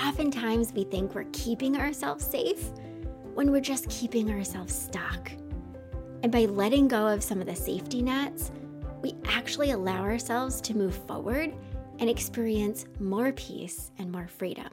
oftentimes we think we're keeping ourselves safe when we're just keeping ourselves stuck. And by letting go of some of the safety nets, we actually allow ourselves to move forward and experience more peace and more freedom.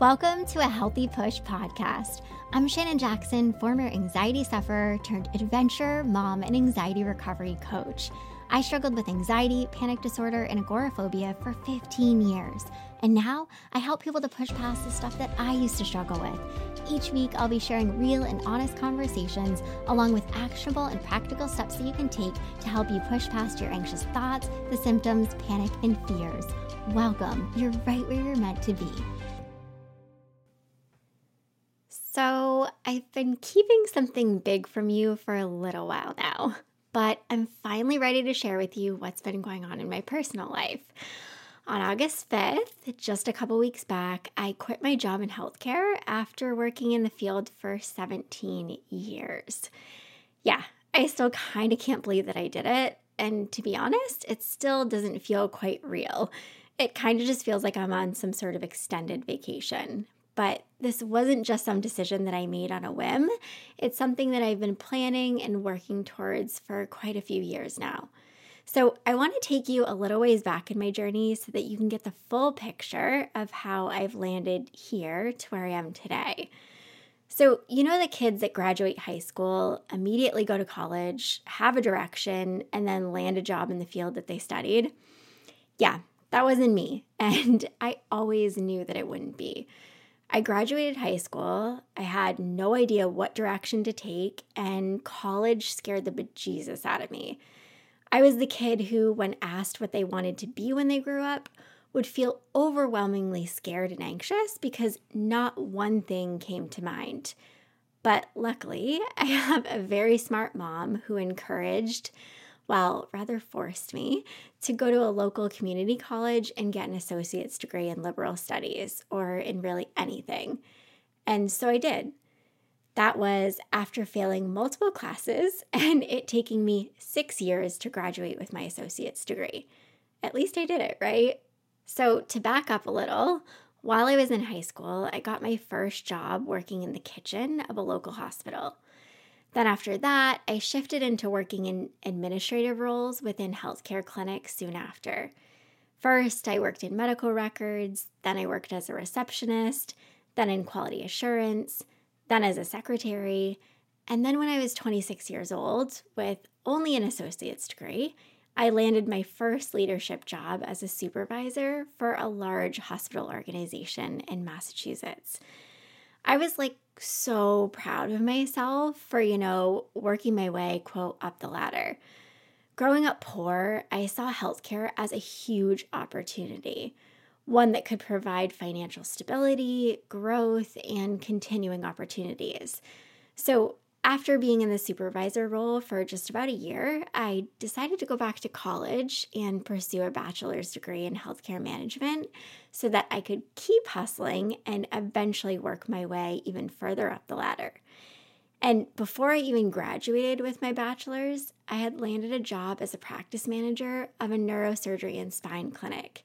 Welcome to a Healthy Push podcast. I'm Shannon Jackson, former anxiety sufferer turned adventure mom and anxiety recovery coach. I struggled with anxiety, panic disorder, and agoraphobia for 15 years. And now I help people to push past the stuff that I used to struggle with. Each week, I'll be sharing real and honest conversations along with actionable and practical steps that you can take to help you push past your anxious thoughts, the symptoms, panic, and fears. Welcome. You're right where you're meant to be. So, I've been keeping something big from you for a little while now but I'm finally ready to share with you what's been going on in my personal life. On August 5th, just a couple weeks back, I quit my job in healthcare after working in the field for 17 years. Yeah, I still kind of can't believe that I did it. And to be honest, it still doesn't feel quite real. It kind of just feels like I'm on some sort of extended vacation. But this wasn't just some decision that I made on a whim. It's something that I've been planning and working towards for quite a few years now. So, I want to take you a little ways back in my journey so that you can get the full picture of how I've landed here to where I am today. So, you know, the kids that graduate high school, immediately go to college, have a direction, and then land a job in the field that they studied? Yeah, that wasn't me. And I always knew that it wouldn't be. I graduated high school. I had no idea what direction to take, and college scared the bejesus out of me. I was the kid who, when asked what they wanted to be when they grew up, would feel overwhelmingly scared and anxious because not one thing came to mind. But luckily, I have a very smart mom who encouraged well, rather forced me to go to a local community college and get an associate's degree in liberal studies or in really anything. And so I did. That was after failing multiple classes and it taking me six years to graduate with my associate's degree. At least I did it, right? So, to back up a little, while I was in high school, I got my first job working in the kitchen of a local hospital. Then, after that, I shifted into working in administrative roles within healthcare clinics soon after. First, I worked in medical records, then, I worked as a receptionist, then in quality assurance, then as a secretary. And then, when I was 26 years old, with only an associate's degree, I landed my first leadership job as a supervisor for a large hospital organization in Massachusetts. I was like so proud of myself for, you know, working my way, quote, up the ladder. Growing up poor, I saw healthcare as a huge opportunity, one that could provide financial stability, growth, and continuing opportunities. So after being in the supervisor role for just about a year, I decided to go back to college and pursue a bachelor's degree in healthcare management so that I could keep hustling and eventually work my way even further up the ladder. And before I even graduated with my bachelor's, I had landed a job as a practice manager of a neurosurgery and spine clinic.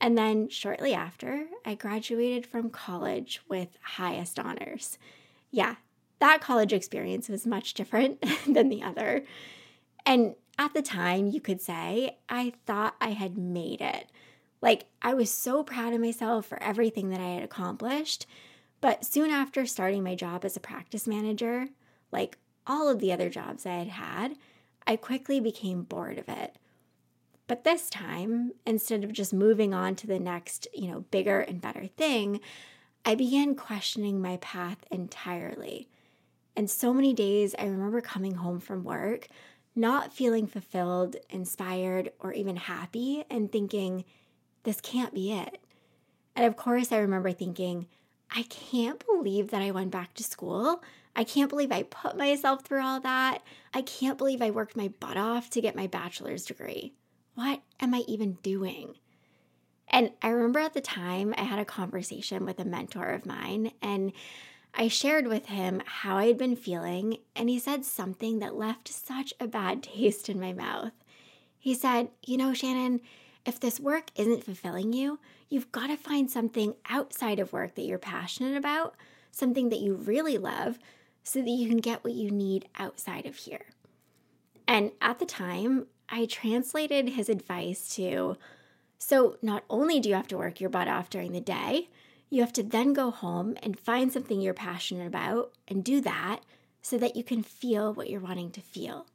And then shortly after, I graduated from college with highest honors. Yeah, that college experience was much different than the other. And at the time, you could say, I thought I had made it. Like, I was so proud of myself for everything that I had accomplished. But soon after starting my job as a practice manager, like all of the other jobs I had had, I quickly became bored of it. But this time, instead of just moving on to the next, you know, bigger and better thing, I began questioning my path entirely. And so many days I remember coming home from work, not feeling fulfilled, inspired, or even happy, and thinking, this can't be it. And of course, I remember thinking, I can't believe that I went back to school. I can't believe I put myself through all that. I can't believe I worked my butt off to get my bachelor's degree. What am I even doing? And I remember at the time I had a conversation with a mentor of mine, and I shared with him how I had been feeling, and he said something that left such a bad taste in my mouth. He said, You know, Shannon, if this work isn't fulfilling you, you've got to find something outside of work that you're passionate about, something that you really love, so that you can get what you need outside of here. And at the time, I translated his advice to so not only do you have to work your butt off during the day, you have to then go home and find something you're passionate about and do that so that you can feel what you're wanting to feel.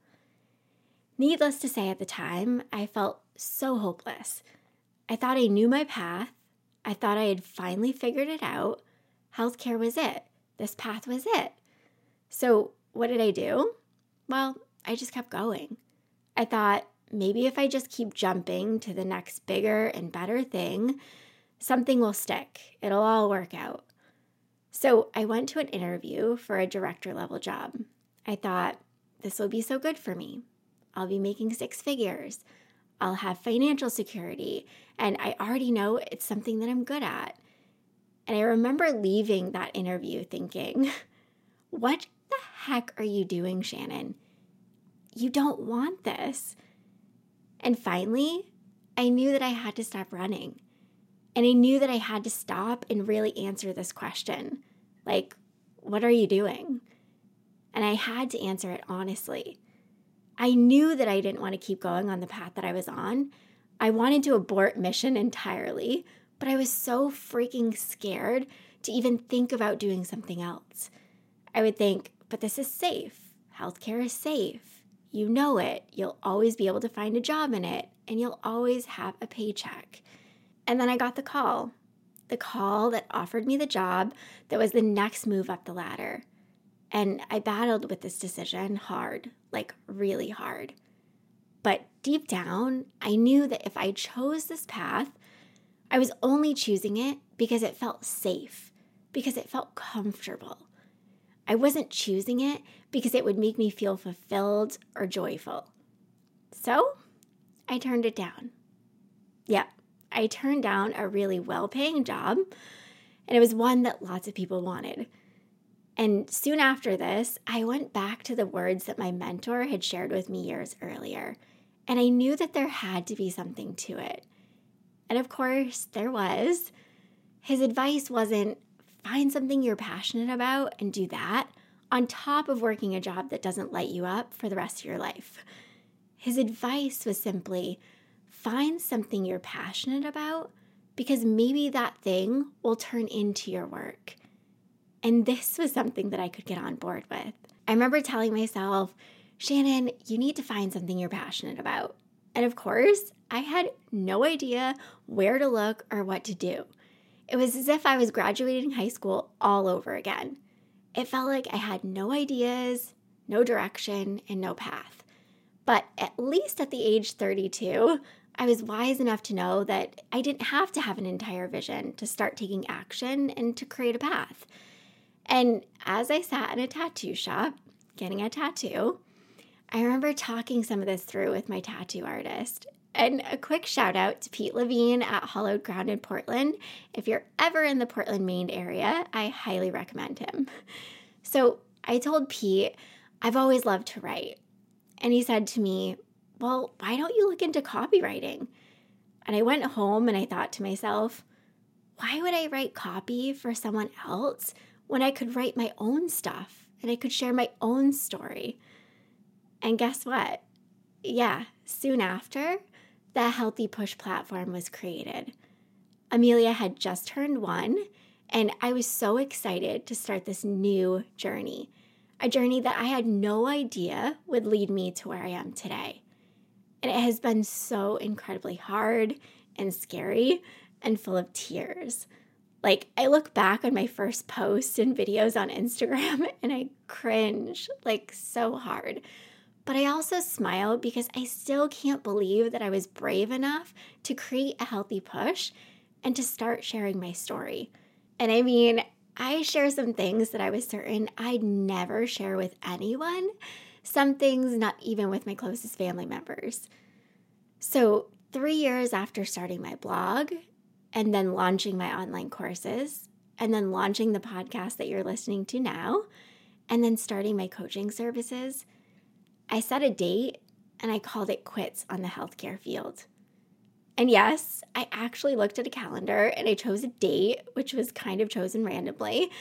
Needless to say, at the time, I felt so hopeless. I thought I knew my path. I thought I had finally figured it out. Healthcare was it. This path was it. So, what did I do? Well, I just kept going. I thought maybe if I just keep jumping to the next bigger and better thing, something will stick. It'll all work out. So I went to an interview for a director level job. I thought, this will be so good for me. I'll be making six figures. I'll have financial security. And I already know it's something that I'm good at. And I remember leaving that interview thinking, what the heck are you doing, Shannon? You don't want this. And finally, I knew that I had to stop running. And I knew that I had to stop and really answer this question like, what are you doing? And I had to answer it honestly. I knew that I didn't want to keep going on the path that I was on. I wanted to abort mission entirely, but I was so freaking scared to even think about doing something else. I would think, but this is safe. Healthcare is safe. You know it. You'll always be able to find a job in it, and you'll always have a paycheck. And then I got the call the call that offered me the job that was the next move up the ladder. And I battled with this decision hard, like really hard. But deep down, I knew that if I chose this path, I was only choosing it because it felt safe, because it felt comfortable. I wasn't choosing it because it would make me feel fulfilled or joyful. So I turned it down. Yeah, I turned down a really well paying job, and it was one that lots of people wanted. And soon after this, I went back to the words that my mentor had shared with me years earlier, and I knew that there had to be something to it. And of course, there was. His advice wasn't find something you're passionate about and do that on top of working a job that doesn't light you up for the rest of your life. His advice was simply find something you're passionate about because maybe that thing will turn into your work. And this was something that I could get on board with. I remember telling myself, Shannon, you need to find something you're passionate about. And of course, I had no idea where to look or what to do. It was as if I was graduating high school all over again. It felt like I had no ideas, no direction, and no path. But at least at the age 32, I was wise enough to know that I didn't have to have an entire vision to start taking action and to create a path. And as I sat in a tattoo shop getting a tattoo, I remember talking some of this through with my tattoo artist. And a quick shout out to Pete Levine at Hallowed Ground in Portland. If you're ever in the Portland, Maine area, I highly recommend him. So I told Pete, I've always loved to write. And he said to me, well, why don't you look into copywriting? And I went home and I thought to myself, why would I write copy for someone else when I could write my own stuff and I could share my own story? And guess what? Yeah, soon after, the Healthy Push platform was created. Amelia had just turned one, and I was so excited to start this new journey a journey that I had no idea would lead me to where I am today. And it has been so incredibly hard and scary and full of tears. Like, I look back on my first posts and videos on Instagram and I cringe like so hard. But I also smile because I still can't believe that I was brave enough to create a healthy push and to start sharing my story. And I mean, I share some things that I was certain I'd never share with anyone some things not even with my closest family members. So, three years after starting my blog and then launching my online courses, and then launching the podcast that you're listening to now, and then starting my coaching services, I set a date and I called it quits on the healthcare field. And yes, I actually looked at a calendar and I chose a date, which was kind of chosen randomly.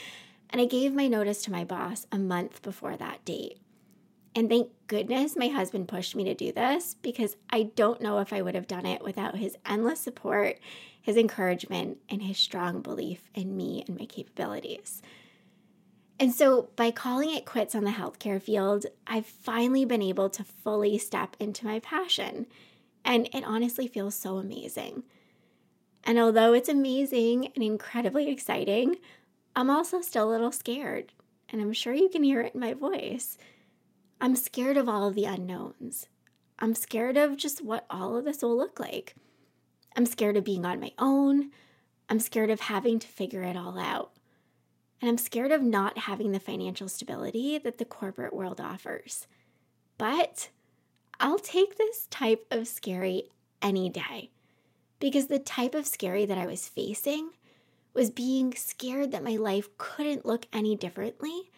And I gave my notice to my boss a month before that date. And thank goodness my husband pushed me to do this because I don't know if I would have done it without his endless support, his encouragement, and his strong belief in me and my capabilities. And so, by calling it quits on the healthcare field, I've finally been able to fully step into my passion. And it honestly feels so amazing. And although it's amazing and incredibly exciting, I'm also still a little scared. And I'm sure you can hear it in my voice. I'm scared of all of the unknowns. I'm scared of just what all of this will look like. I'm scared of being on my own. I'm scared of having to figure it all out. And I'm scared of not having the financial stability that the corporate world offers. But I'll take this type of scary any day because the type of scary that I was facing was being scared that my life couldn't look any differently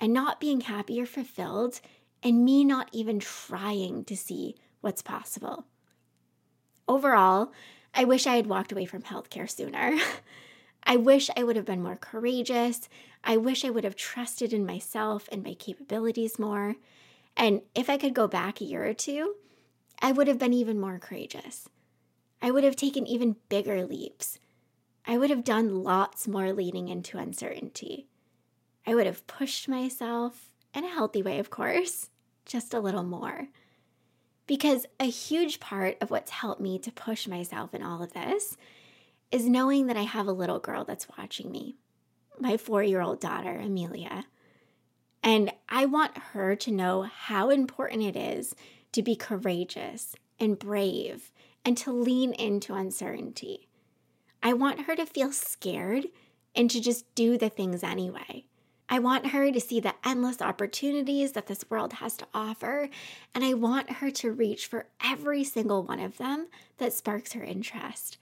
and not being happy or fulfilled and me not even trying to see what's possible. Overall, I wish I had walked away from healthcare sooner. I wish I would have been more courageous. I wish I would have trusted in myself and my capabilities more. And if I could go back a year or two, I would have been even more courageous. I would have taken even bigger leaps. I would have done lots more leaning into uncertainty. I would have pushed myself in a healthy way, of course, just a little more. Because a huge part of what's helped me to push myself in all of this is knowing that I have a little girl that's watching me, my four year old daughter, Amelia. And I want her to know how important it is to be courageous and brave and to lean into uncertainty. I want her to feel scared and to just do the things anyway. I want her to see the endless opportunities that this world has to offer, and I want her to reach for every single one of them that sparks her interest.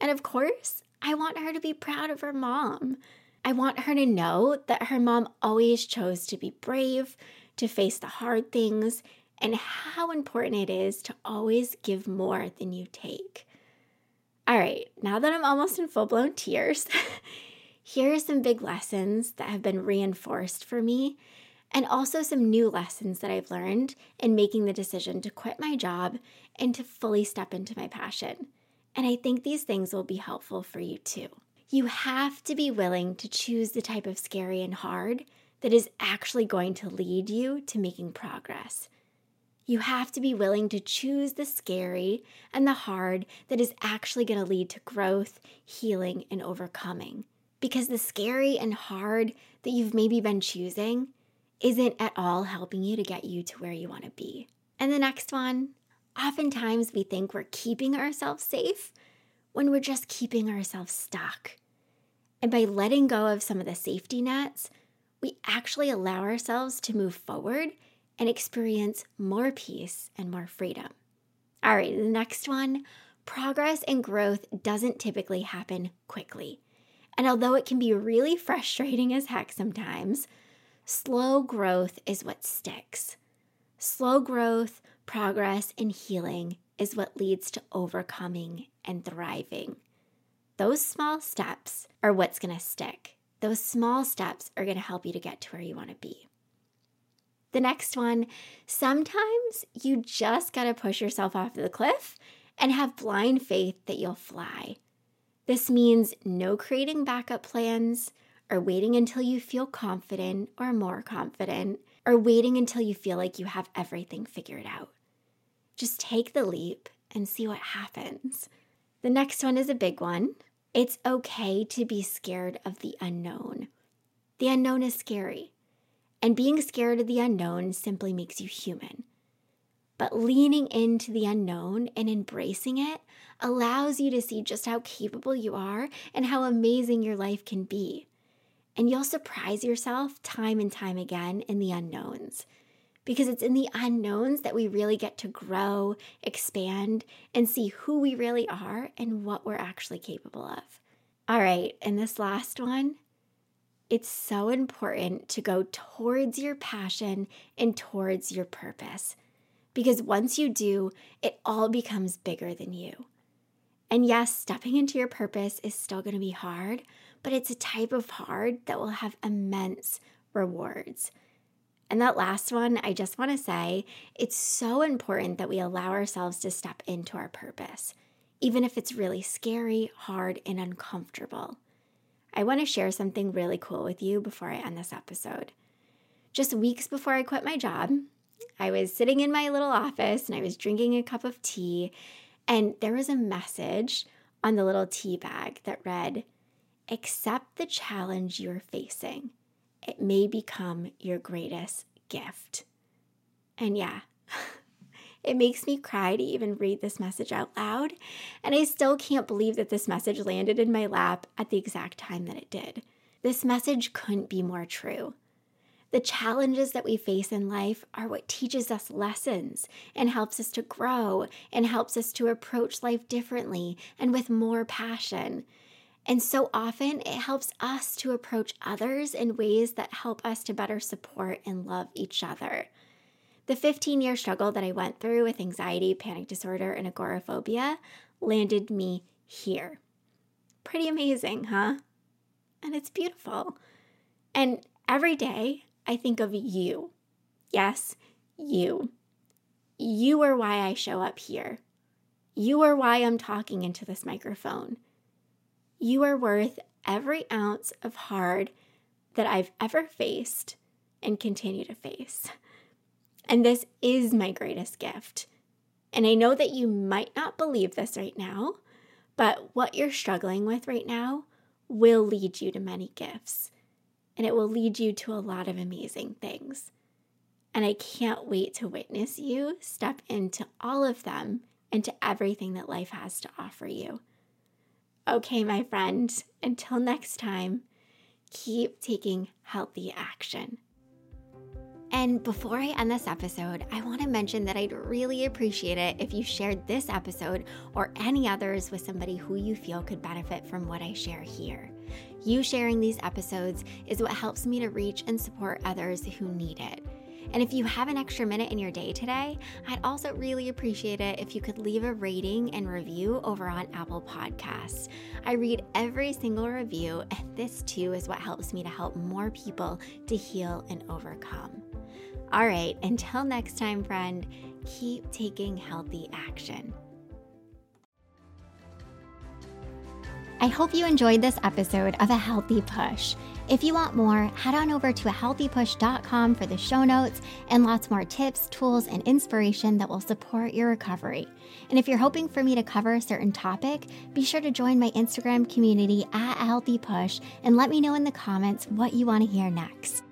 And of course, I want her to be proud of her mom. I want her to know that her mom always chose to be brave, to face the hard things, and how important it is to always give more than you take. All right, now that I'm almost in full blown tears, here are some big lessons that have been reinforced for me, and also some new lessons that I've learned in making the decision to quit my job and to fully step into my passion. And I think these things will be helpful for you too. You have to be willing to choose the type of scary and hard that is actually going to lead you to making progress. You have to be willing to choose the scary and the hard that is actually going to lead to growth, healing, and overcoming. Because the scary and hard that you've maybe been choosing isn't at all helping you to get you to where you want to be. And the next one Oftentimes, we think we're keeping ourselves safe when we're just keeping ourselves stuck. And by letting go of some of the safety nets, we actually allow ourselves to move forward and experience more peace and more freedom. All right, the next one progress and growth doesn't typically happen quickly. And although it can be really frustrating as heck sometimes, slow growth is what sticks. Slow growth progress, and healing is what leads to overcoming and thriving. Those small steps are what's going to stick. Those small steps are going to help you to get to where you want to be. The next one sometimes you just got to push yourself off the cliff and have blind faith that you'll fly. This means no creating backup plans or waiting until you feel confident or more confident or waiting until you feel like you have everything figured out. Just take the leap and see what happens. The next one is a big one. It's okay to be scared of the unknown. The unknown is scary, and being scared of the unknown simply makes you human. But leaning into the unknown and embracing it allows you to see just how capable you are and how amazing your life can be. And you'll surprise yourself time and time again in the unknowns because it's in the unknowns that we really get to grow, expand, and see who we really are and what we're actually capable of. All right, and this last one, it's so important to go towards your passion and towards your purpose. Because once you do, it all becomes bigger than you. And yes, stepping into your purpose is still going to be hard, but it's a type of hard that will have immense rewards. And that last one, I just want to say it's so important that we allow ourselves to step into our purpose, even if it's really scary, hard, and uncomfortable. I want to share something really cool with you before I end this episode. Just weeks before I quit my job, I was sitting in my little office and I was drinking a cup of tea, and there was a message on the little tea bag that read, Accept the challenge you're facing. It may become your greatest gift. And yeah, it makes me cry to even read this message out loud. And I still can't believe that this message landed in my lap at the exact time that it did. This message couldn't be more true. The challenges that we face in life are what teaches us lessons and helps us to grow and helps us to approach life differently and with more passion. And so often it helps us to approach others in ways that help us to better support and love each other. The 15 year struggle that I went through with anxiety, panic disorder, and agoraphobia landed me here. Pretty amazing, huh? And it's beautiful. And every day I think of you. Yes, you. You are why I show up here. You are why I'm talking into this microphone. You are worth every ounce of hard that I've ever faced and continue to face. And this is my greatest gift. And I know that you might not believe this right now, but what you're struggling with right now will lead you to many gifts and it will lead you to a lot of amazing things. And I can't wait to witness you step into all of them and to everything that life has to offer you. Okay, my friend, until next time, keep taking healthy action. And before I end this episode, I want to mention that I'd really appreciate it if you shared this episode or any others with somebody who you feel could benefit from what I share here. You sharing these episodes is what helps me to reach and support others who need it. And if you have an extra minute in your day today, I'd also really appreciate it if you could leave a rating and review over on Apple Podcasts. I read every single review, and this too is what helps me to help more people to heal and overcome. All right, until next time, friend, keep taking healthy action. I hope you enjoyed this episode of A Healthy Push. If you want more, head on over to ahealthypush.com for the show notes and lots more tips, tools, and inspiration that will support your recovery. And if you're hoping for me to cover a certain topic, be sure to join my Instagram community at A Healthy Push and let me know in the comments what you want to hear next.